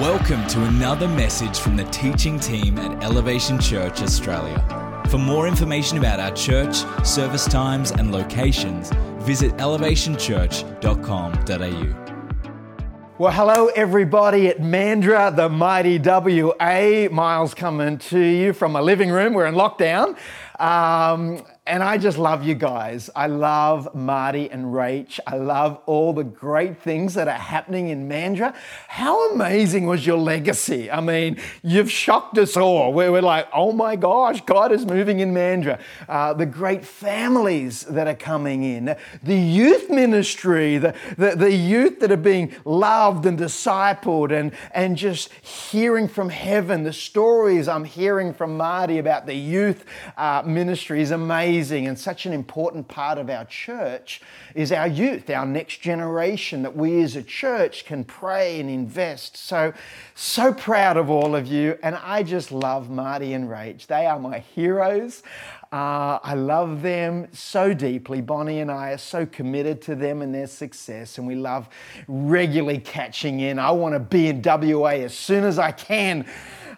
Welcome to another message from the teaching team at Elevation Church Australia. For more information about our church, service times, and locations, visit elevationchurch.com.au. Well, hello, everybody at Mandurah, the mighty WA. Miles coming to you from my living room. We're in lockdown. Um, and I just love you guys. I love Marty and Rach. I love all the great things that are happening in Mandurah. How amazing was your legacy? I mean, you've shocked us all. We were like, oh my gosh, God is moving in Mandurah. Uh, the great families that are coming in, the youth ministry, the, the, the youth that are being loved and discipled, and, and just hearing from heaven. The stories I'm hearing from Marty about the youth uh, ministry is amazing amazing and such an important part of our church is our youth, our next generation, that we as a church can pray and invest. So, so proud of all of you. And I just love Marty and Rach. They are my heroes. Uh, I love them so deeply. Bonnie and I are so committed to them and their success, and we love regularly catching in. I want to be in WA as soon as I can.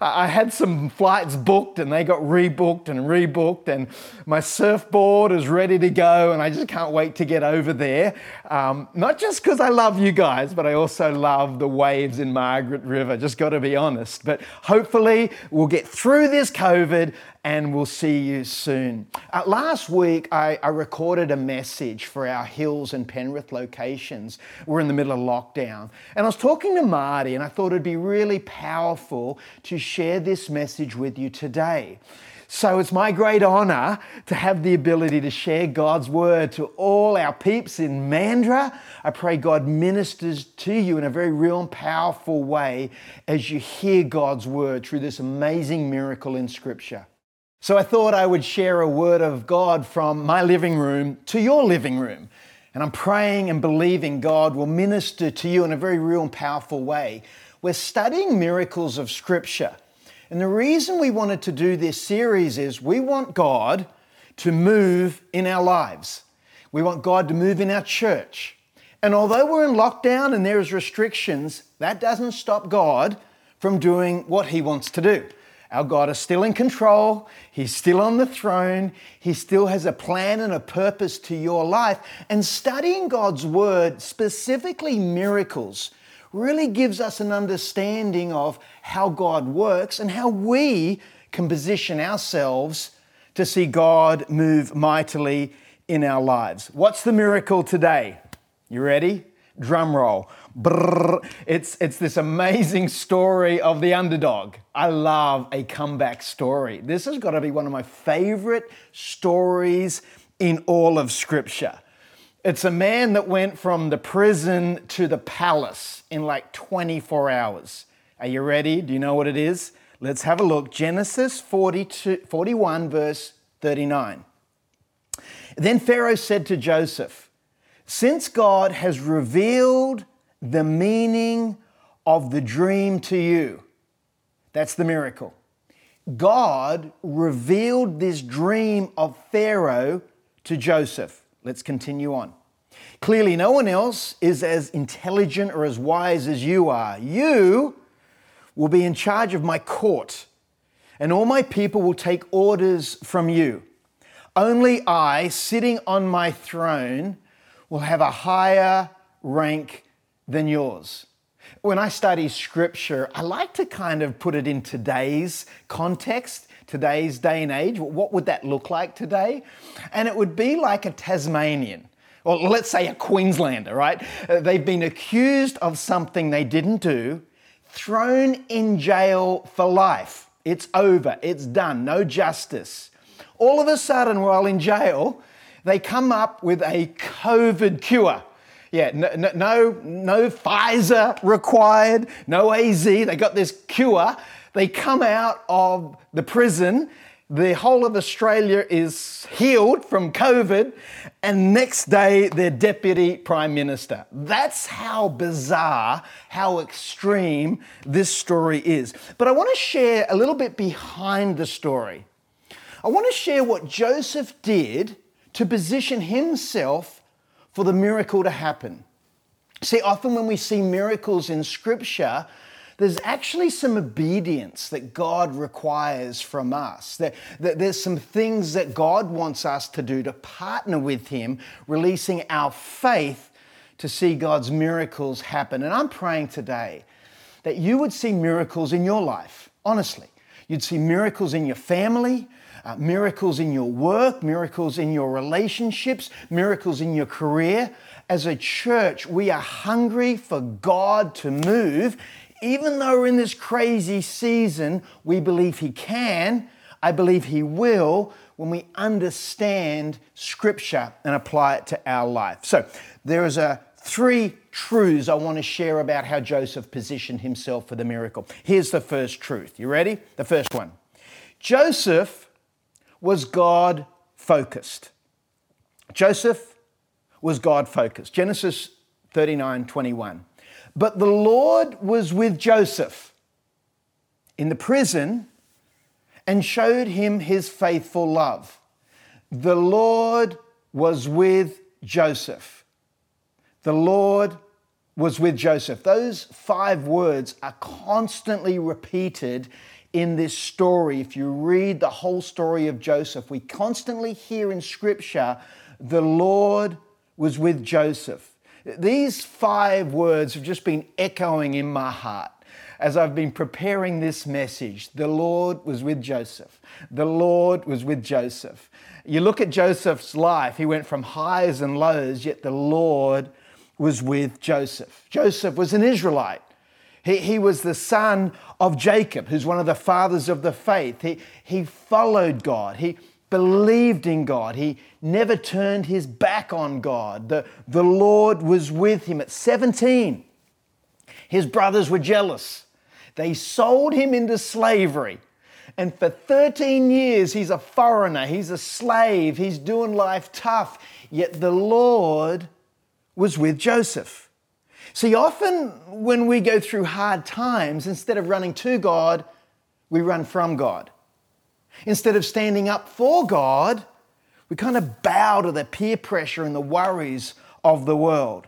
I had some flights booked and they got rebooked and rebooked, and my surfboard is ready to go, and I just can't wait to get over there. Um, not just because I love you guys, but I also love the waves in Margaret River, just got to be honest. But hopefully, we'll get through this COVID and we'll see you soon. Uh, last week, I, I, recorded a message for our Hills and Penrith locations. We're in the middle of lockdown. And I was talking to Marty, and I thought it'd be really powerful to share this message with you today. So it's my great honor to have the ability to share God's word to all our peeps in Mandurah. I pray God ministers to you in a very real and powerful way as you hear God's word through this amazing miracle in Scripture. So I thought I would share a word of God from my living room to your living room. And I'm praying and believing God will minister to you in a very real and powerful way. We're studying miracles of Scripture. And the reason we wanted to do this series is we want God to move in our lives. We want God to move in our church. And although we're in lockdown and there's restrictions, that doesn't stop God from doing what He wants to do. Our God is still in control. He's still on the throne. He still has a plan and a purpose to your life. And studying God's Word, specifically miracles, really gives us an understanding of how God works and how we can position ourselves to see God move mightily in our lives. What's the miracle today? You ready? Drum roll. Brrr. It's, it's this amazing story of the underdog. I love a comeback story. This has got to be one of my favorite stories in all of Scripture. It's a man that went from the prison to the palace in like 24 hours. Are you ready? Do you know what it is? Let's have a look. Genesis 42, 41, verse 39. Then Pharaoh said to Joseph, Since God has revealed the meaning of the dream to you. That's the miracle. God revealed this dream of Pharaoh to Joseph. Let's continue on. Clearly, no one else is as intelligent or as wise as you are. You will be in charge of my court, and all my people will take orders from you. Only I, sitting on my throne, will have a higher rank than yours. When I study scripture, I like to kind of put it in today's context, today's day and age. What would that look like today? And it would be like a Tasmanian, or let's say a Queenslander, right? Uh, they've been accused of something they didn't do, thrown in jail for life. It's over, it's done, no justice. All of a sudden, while in jail, they come up with a COVID cure. Yeah, no, no, no Pfizer required, no AZ. They got this cure. They come out of the prison. The whole of Australia is healed from COVID, and next day they're deputy prime minister. That's how bizarre, how extreme this story is. But I want to share a little bit behind the story. I want to share what Joseph did to position himself for the miracle to happen. See, often when we see miracles in Scripture, there's actually some obedience that God requires from us. That, that there's some things that God wants us to do to partner with Him, releasing our faith to see God's miracles happen. And I'm praying today that you would see miracles in your life, honestly. You'd see miracles in your family, uh, miracles in your work, miracles in your relationships, miracles in your career. As a church, we are hungry for God to move. Even though we're in this crazy season, we believe He can. I believe He will when we understand Scripture and apply it to our life. So, there is a three truths I want to share about how Joseph positioned himself for the miracle. Here's the first truth. You ready? The first one Joseph was God focused. Joseph was God focused. Genesis 39 21. But the Lord was with Joseph in the prison and showed him his faithful love. The Lord was with Joseph. The Lord was with Joseph. Those five words are constantly repeated in this story. If you read the whole story of Joseph, we constantly hear in Scripture, the Lord was with Joseph. These five words have just been echoing in my heart as I've been preparing this message. The Lord was with Joseph. The Lord was with Joseph. You look at Joseph's life, he went from highs and lows, yet the Lord was with Joseph. Joseph was an Israelite. He, he was the son of Jacob, who's one of the fathers of the faith. He, he followed God. He believed in God. He never turned his back on God. The, the Lord was with him. At 17, his brothers were jealous. They sold him into slavery. And for 13 years, he's a foreigner, he's a slave, he's doing life tough. Yet the Lord was with Joseph. See, often when we go through hard times, instead of running to God, we run from God. Instead of standing up for God, we kind of bow to the peer pressure and the worries of the world.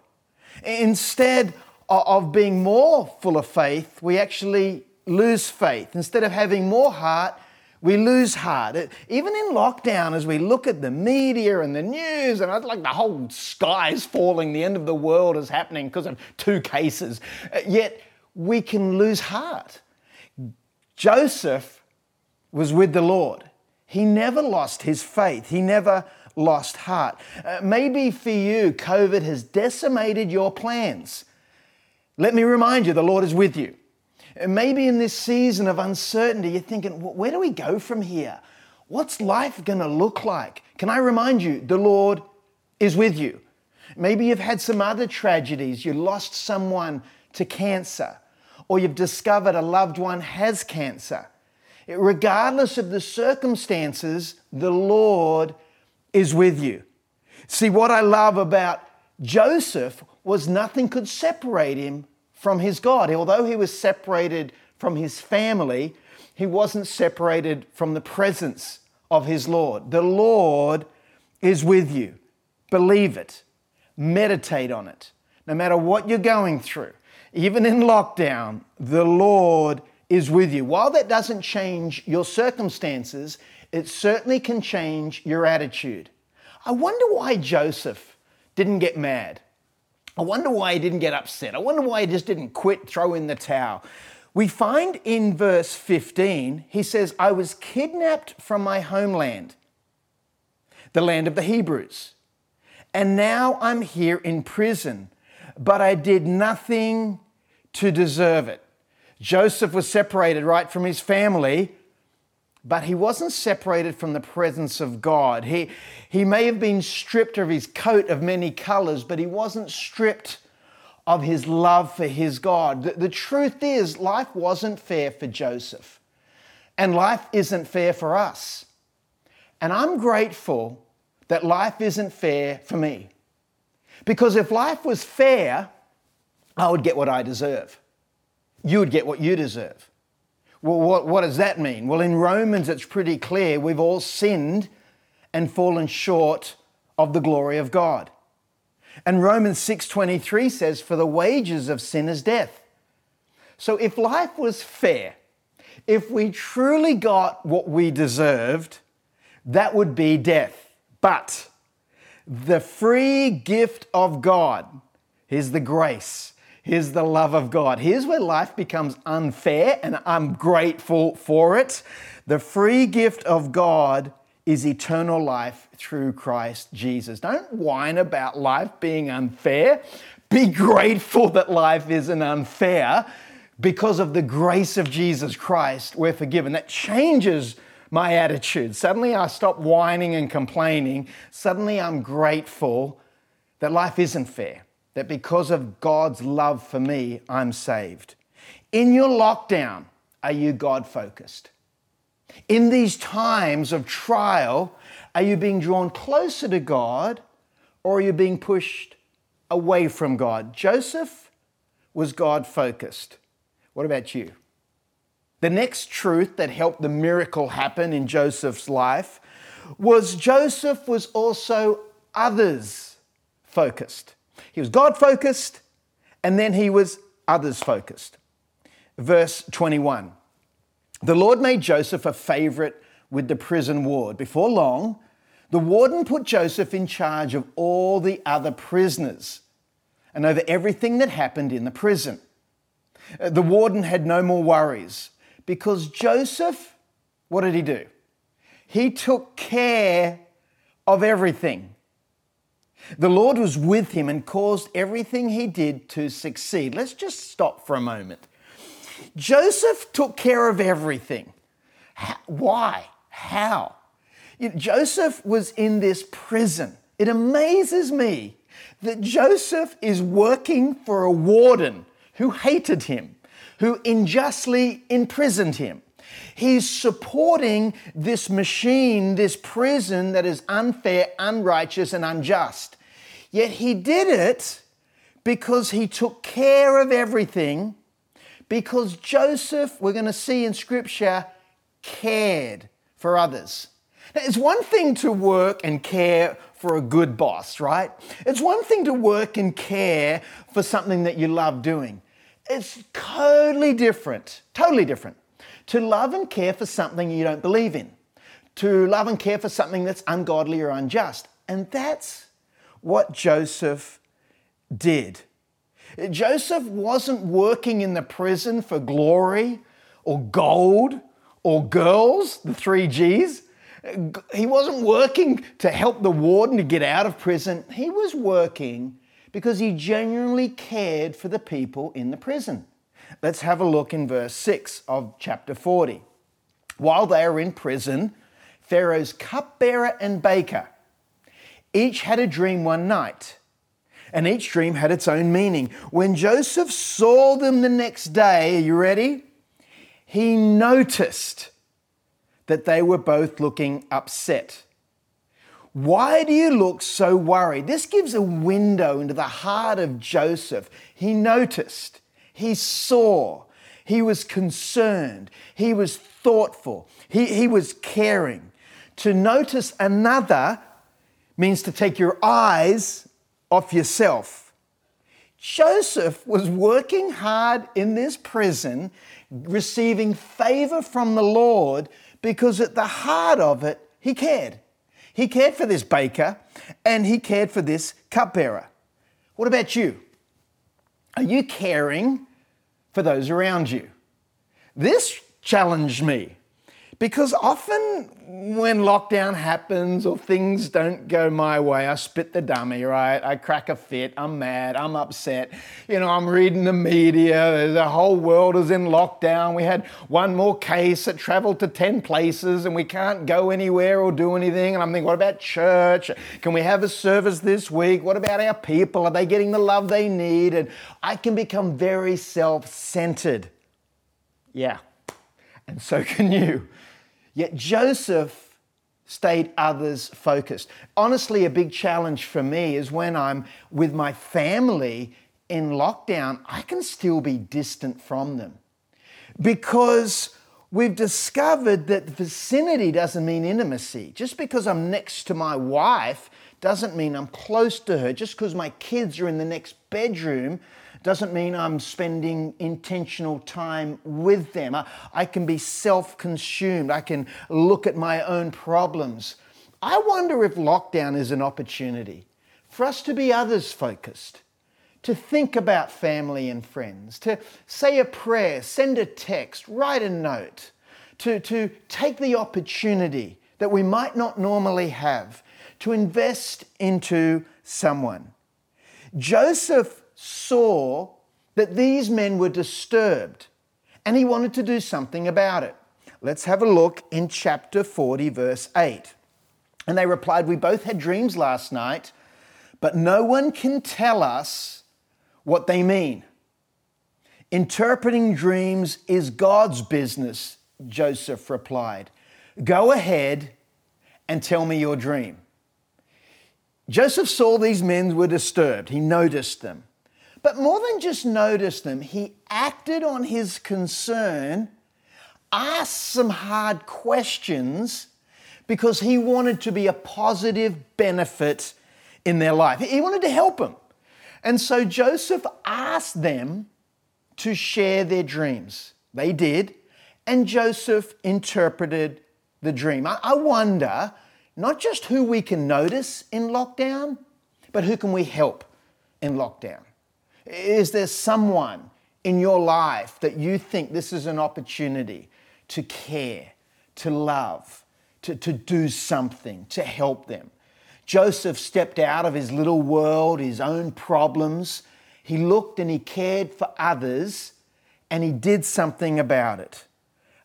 Instead of being more full of faith, we actually lose faith. Instead of having more heart, we lose heart. Even in lockdown, as we look at the media and the news, and it's like the whole sky is falling, the end of the world is happening because of two cases, uh, yet we can lose heart. Joseph was with the Lord. He never lost his faith. He never lost heart. Uh, maybe for you, COVID has decimated your plans. Let me remind you, the Lord is with you. Maybe in this season of uncertainty, you're thinking, where do we go from here? What's life going to look like? Can I remind you, the Lord is with you. Maybe you've had some other tragedies. You lost someone to cancer, or you've discovered a loved one has cancer. Regardless of the circumstances, the Lord is with you. See, what I love about Joseph was nothing could separate him from his God. Although he was separated from his family, he wasn't separated from the presence of his Lord. The Lord is with you. Believe it. Meditate on it. No matter what you're going through, even in lockdown, the Lord is with you. While that doesn't change your circumstances, it certainly can change your attitude. I wonder why Joseph didn't get mad. I wonder why he didn't get upset. I wonder why he just didn't quit, throw in the towel. We find in verse 15, he says, I was kidnapped from my homeland, the land of the Hebrews, and now I'm here in prison, but I did nothing to deserve it. Joseph was separated right from his family but he wasn't separated from the presence of God. He, he may have been stripped of his coat of many colors, but he wasn't stripped of his love for his God. The, the truth is, life wasn't fair for Joseph, and life isn't fair for us. And I'm grateful that life isn't fair for me. Because if life was fair, I would get what I deserve. You would get what you deserve. Well, what, what does that mean? Well, in Romans, it's pretty clear we've all sinned and fallen short of the glory of God. And Romans 6:23 says for the wages of sin is death. So if life was fair, if we truly got what we deserved, that would be death. But the free gift of God, is the grace, here's the love of God. Here's where life becomes unfair, and I'm grateful for it. The free gift of God is eternal life through Christ Jesus. Don't whine about life being unfair. Be grateful that life isn't unfair because of the grace of Jesus Christ, we're forgiven. That changes my attitude. Suddenly I stop whining and complaining. Suddenly I'm grateful that life isn't fair, that because of God's love for me, I'm saved. In your lockdown, are you God focused? In these times of trial, are you being drawn closer to God or are you being pushed away from God? Joseph was God focused. What about you? The next truth that helped the miracle happen in Joseph's life was Joseph was also others focused. He was God focused and then he was others focused. Verse 21 The Lord made Joseph a favorite with the prison ward. Before long, the warden put Joseph in charge of all the other prisoners and over everything that happened in the prison. Uh, the warden had no more worries because Joseph, what did he do? He took care of everything. The Lord was with him and caused everything he did to succeed. Let's just stop for a moment. Joseph took care of everything. Why? How? Joseph was in this prison. It amazes me that Joseph is working for a warden who hated him, who unjustly imprisoned him. He's supporting this machine, this prison that is unfair, unrighteous, and unjust. Yet he did it because he took care of everything, because Joseph, we're going to see in Scripture, cared for others. Now, it's one thing to work and care for a good boss, right? It's one thing to work and care for something that you love doing. It's totally different, totally different to love and care for something you don't believe in, to love and care for something that's ungodly or unjust. And that's what Joseph did. Joseph wasn't working in the prison for glory or gold or girls, the three G's. He wasn't working to help the warden to get out of prison. He was working because he genuinely cared for the people in the prison. Let's have a look in verse 6 of chapter 40. While they are in prison, Pharaoh's cupbearer and baker each had a dream one night, and each dream had its own meaning. When Joseph saw them the next day, are you ready? He noticed that they were both looking upset. Why do you look so worried? This gives a window into the heart of Joseph. He noticed, he saw, he was concerned, he was thoughtful, he, he was caring. To notice another means to take your eyes off yourself. Joseph was working hard in this prison, receiving favor from the Lord because at the heart of it, he cared. He cared for this baker and he cared for this cupbearer. What about you? Are you caring for those around you? This challenged me. Because often when lockdown happens or things don't go my way, I spit the dummy, right? I crack a fit, I'm mad, I'm upset. You know, I'm reading the media, the whole world is in lockdown. We had one more case that traveled to 10 places and we can't go anywhere or do anything. And I'm thinking, what about church? Can we have a service this week? What about our people? Are they getting the love they need? And I can become very self centered. Yeah, and so can you. Yet Joseph stayed others focused. Honestly, a big challenge for me is when I'm with my family in lockdown, I can still be distant from them because we've discovered that vicinity doesn't mean intimacy. Just because I'm next to my wife doesn't mean I'm close to her. Just because my kids are in the next bedroom doesn't mean I'm spending intentional time with them. I, I can be self consumed. I can look at my own problems. I wonder if lockdown is an opportunity for us to be others focused, to think about family and friends, to say a prayer, send a text, write a note, to, to take the opportunity that we might not normally have to invest into someone. Joseph saw that these men were disturbed and he wanted to do something about it. Let's have a look in chapter 40, verse 8. And they replied, We both had dreams last night, but no one can tell us what they mean. Interpreting dreams is God's business, Joseph replied. Go ahead and tell me your dream. Joseph saw these men were disturbed. He noticed them. But more than just notice them, he acted on his concern, asked some hard questions because he wanted to be a positive benefit in their life. He wanted to help them. And so Joseph asked them to share their dreams. They did, and Joseph interpreted the dream. I wonder not just who we can notice in lockdown, but who can we help in lockdown? Is there someone in your life that you think this is an opportunity to care, to love, to, to do something, to help them? Joseph stepped out of his little world, his own problems. He looked and he cared for others and he did something about it.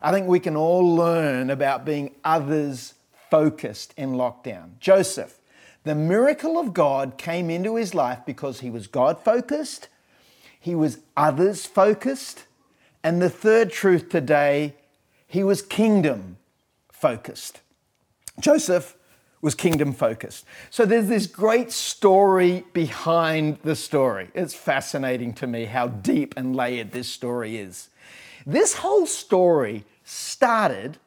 I think we can all learn about being others focused in lockdown. Joseph, the miracle of God came into his life because he was God focused, he was others focused, and the third truth today, he was kingdom focused. Joseph was kingdom focused. So there's this great story behind the story. It's fascinating to me how deep and layered this story is. This whole story started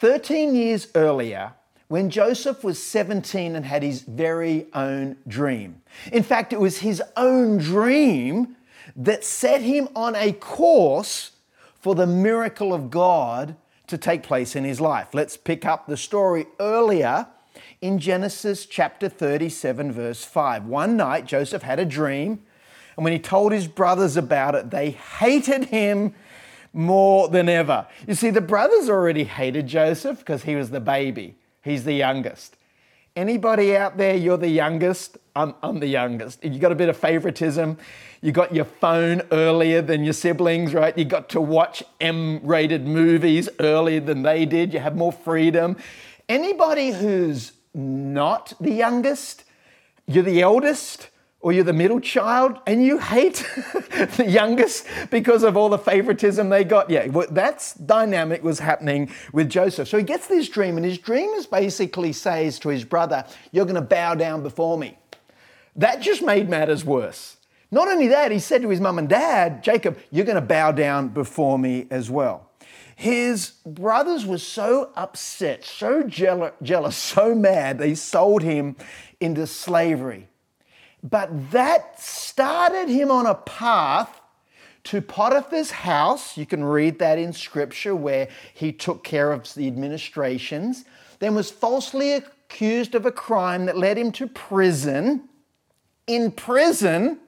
13 years earlier when Joseph was 17 and had his very own dream. In fact, it was his own dream that set him on a course for the miracle of God to take place in his life. Let's pick up the story earlier in Genesis chapter 37, verse 5. One night, Joseph had a dream, and when he told his brothers about it, they hated him more than ever. You see, the brothers already hated Joseph because he was the baby, he's the youngest. Anybody out there, you're the youngest? I'm, I'm the youngest. You got a bit of favoritism. You got your phone earlier than your siblings, right? You got to watch M rated movies earlier than they did. You have more freedom. Anybody who's not the youngest, you're the eldest, or you're the middle child and you hate the youngest because of all the favoritism they got. Yeah, well, that's dynamic was happening with Joseph. So he gets this dream, and his dream is basically says to his brother, You're going to bow down before me. That just made matters worse. Not only that, he said to his mum and dad, Jacob, you're going to bow down before me as well. His brothers were so upset, so jealous, so mad, they sold him into slavery. But that started him on a path to Potiphar's house. You can read that in scripture where he took care of the administrations, then was falsely accused of a crime that led him to prison. In prison,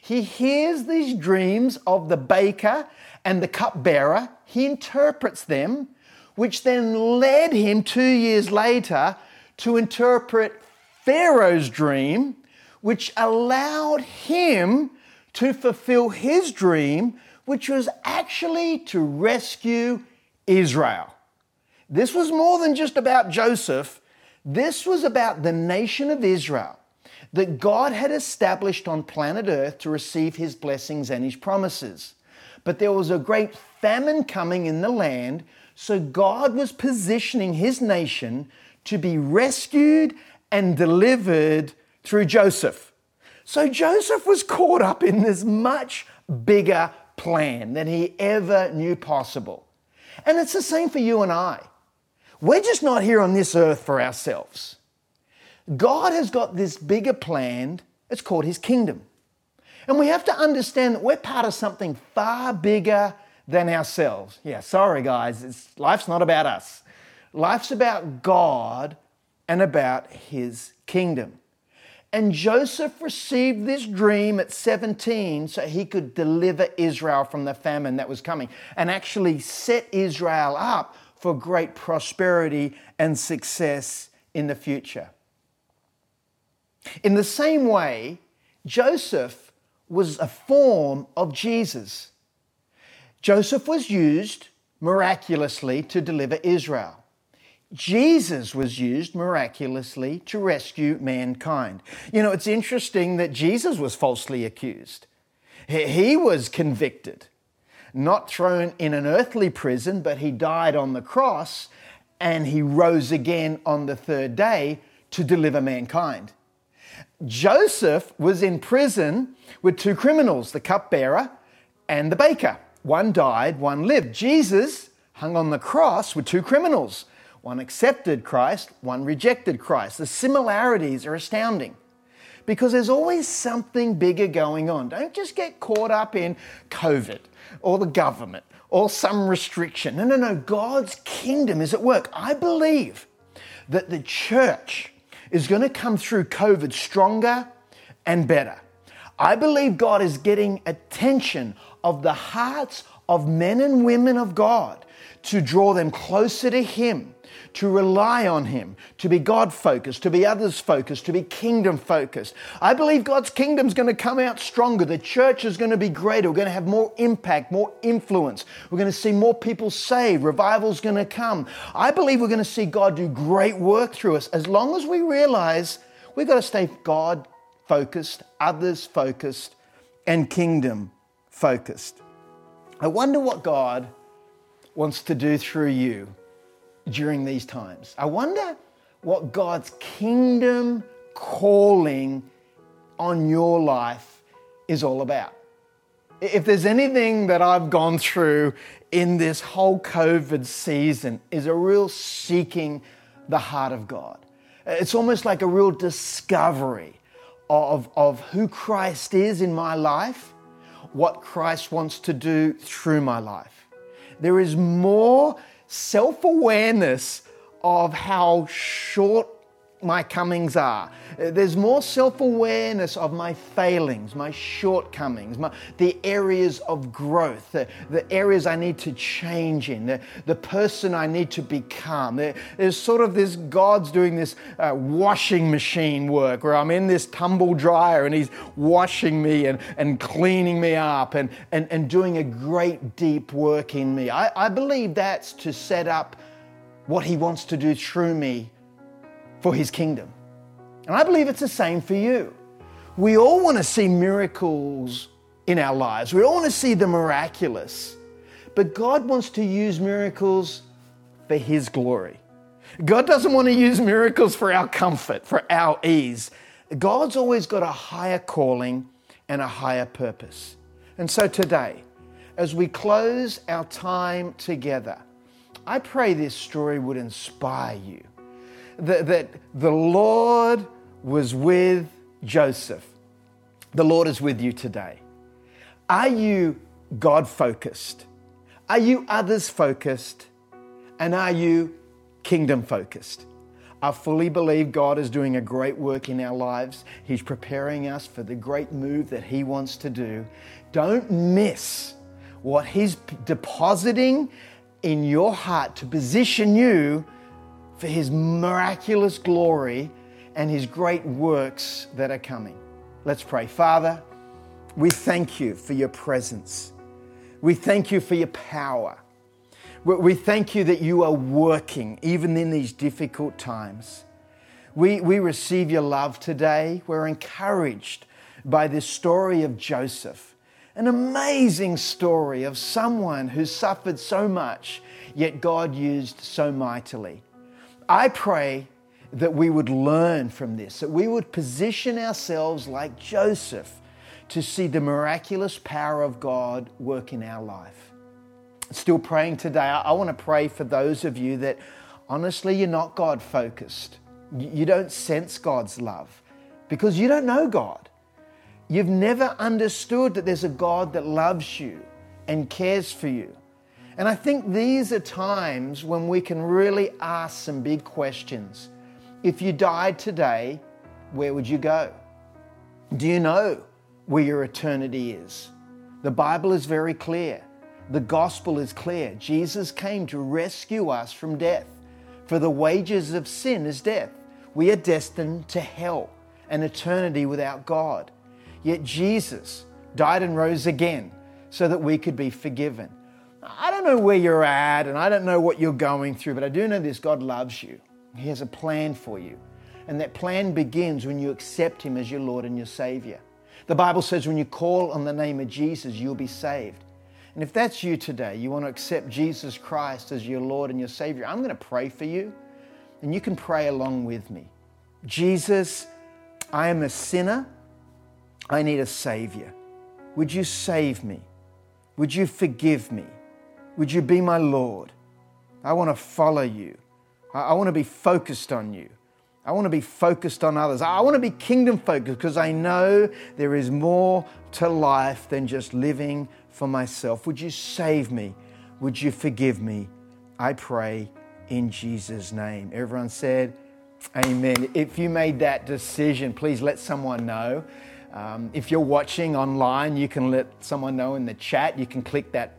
he hears these dreams of the baker and the cupbearer. He interprets them, which then led him two years later to interpret Pharaoh's dream which allowed him to fulfill his dream, which was actually to rescue Israel. This was more than just about Joseph, this was about the nation of Israel that God had established on planet Earth to receive his blessings and his promises. But there was a great famine coming in the land, so God was positioning his nation to be rescued and delivered through Joseph. So Joseph was caught up in this much bigger plan than he ever knew possible. And it's the same for you and I. We're just not here on this earth for ourselves. God has got this bigger plan, it's called his kingdom. And we have to understand that we're part of something far bigger than ourselves. Yeah, sorry guys, it's, life's not about us. Life's about God and about His kingdom. And Joseph received this dream at 17 so he could deliver Israel from the famine that was coming and actually set Israel up for great prosperity and success in the future. In the same way, Joseph was a form of Jesus. Joseph was used miraculously to deliver Israel. Jesus was used miraculously to rescue mankind. You know, it's interesting that Jesus was falsely accused. He was convicted, not thrown in an earthly prison, but he died on the cross and he rose again on the third day to deliver mankind. Joseph was in prison with two criminals, the cupbearer and the baker. One died, one lived. Jesus hung on the cross with two criminals one accepted Christ, one rejected Christ. The similarities are astounding because there's always something bigger going on. Don't just get caught up in COVID or the government or some restriction. No, no, no. God's kingdom is at work. I believe that the church is going to come through COVID stronger and better. I believe God is getting attention of the hearts of men and women of God to draw them closer to Him to rely on Him, to be God focused, to be others focused, to be kingdom focused. I believe God's kingdom is going to come out stronger. The church is going to be greater. We're going to have more impact, more influence. We're going to see more people saved. Revival's going to come. I believe we're going to see God do great work through us as long as we realize we've got to stay God focused, others focused, and kingdom focused. I wonder what God wants to do through you during these times. I wonder what God's kingdom calling on your life is all about. If there's anything that I've gone through in this whole COVID season is a real seeking the heart of God. It's almost like a real discovery of, of who Christ is in my life, what Christ wants to do through my life. There is more self awareness of how short my comings are. There's more self awareness of my failings, my shortcomings, my, the areas of growth, the, the, areas I need to change in, the, the person I need to become. There, there's sort of this God's doing this uh, washing machine work where I'm in this tumble dryer and He's washing me and, and cleaning me up and, and, and doing a great deep work in me. I, I believe that's to set up what He wants to do through me for his kingdom. And I believe it's the same for you. We all want to see miracles in our lives, we all want to see the miraculous. But God wants to use miracles for his glory. God doesn't want to use miracles for our comfort, for our ease. God's always got a higher calling and a higher purpose. And so today, as we close our time together, I pray this story would inspire you that, that the Lord was with Joseph. The Lord is with you today. Are you God focused? Are you others focused? And are you kingdom focused? I fully believe God is doing a great work in our lives. He's preparing us for the great move that He wants to do. Don't miss what He's depositing in your heart to position you for his miraculous glory and his great works that are coming. Let's pray. Father, we thank you for your presence. We thank you for your power. We thank you that you are working even in these difficult times. We, we receive your love today. We're encouraged by this story of Joseph, an amazing story of someone who suffered so much, yet God used so mightily. I pray that we would learn from this, that we would position ourselves like Joseph to see the miraculous power of God work in our life. Still praying today, I, want to pray for those of you that honestly you're not God focused. You don't sense God's love because you don't know God. You've never understood that there's a God that loves you and cares for you. And I think these are times when we can really ask some big questions. If you died today, where would you go? Do you know where your eternity is? The Bible is very clear. The gospel is clear. Jesus came to rescue us from death. For the wages of sin is death. We are destined to hell, an eternity without God. Yet Jesus died and rose again so that we could be forgiven. I don't know where you're at and I don't know what you're going through, but I do know this God loves you. He has a plan for you. And that plan begins when you accept Him as your Lord and your Savior. The Bible says when you call on the name of Jesus, you'll be saved. And if that's you today, you want to accept Jesus Christ as your Lord and your Savior, I'm going to pray for you, and you can pray along with me. Jesus, I am a sinner. I need a Savior. Would you save me? Would you forgive me? Would you be my Lord? I want to follow you. I want to be focused on you. I want to be focused on others. I want to be kingdom focused because I know there is more to life than just living for myself. Would you save me? Would you forgive me? I pray in Jesus' name. Everyone said, Amen. If you made that decision, please let someone know. Um, if you're watching online, you can let someone know in the chat. You can click that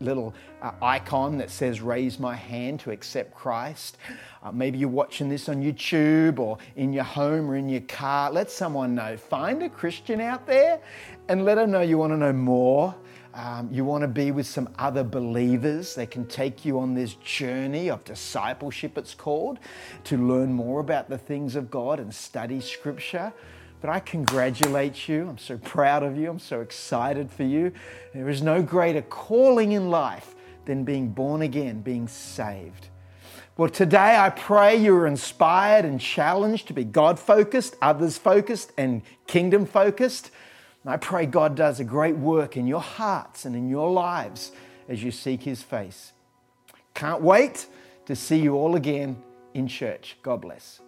little uh, icon that says raise my hand to accept Christ. Uh, maybe you're watching this on YouTube or in your home or in your car. Let someone know. Find a Christian out there and let them know you want to know more. Um, you want to be with some other believers. They can take you on this journey of discipleship, it's called, to learn more about the things of God and study Scripture. But I congratulate you. I'm so proud of you. I'm so excited for you. There is no greater calling in life than being born again, being saved. Well, today I pray you are inspired and challenged to be God focused, others focused, and kingdom focused. I pray God does a great work in your hearts and in your lives as you seek His face. Can't wait to see you all again in church. God bless.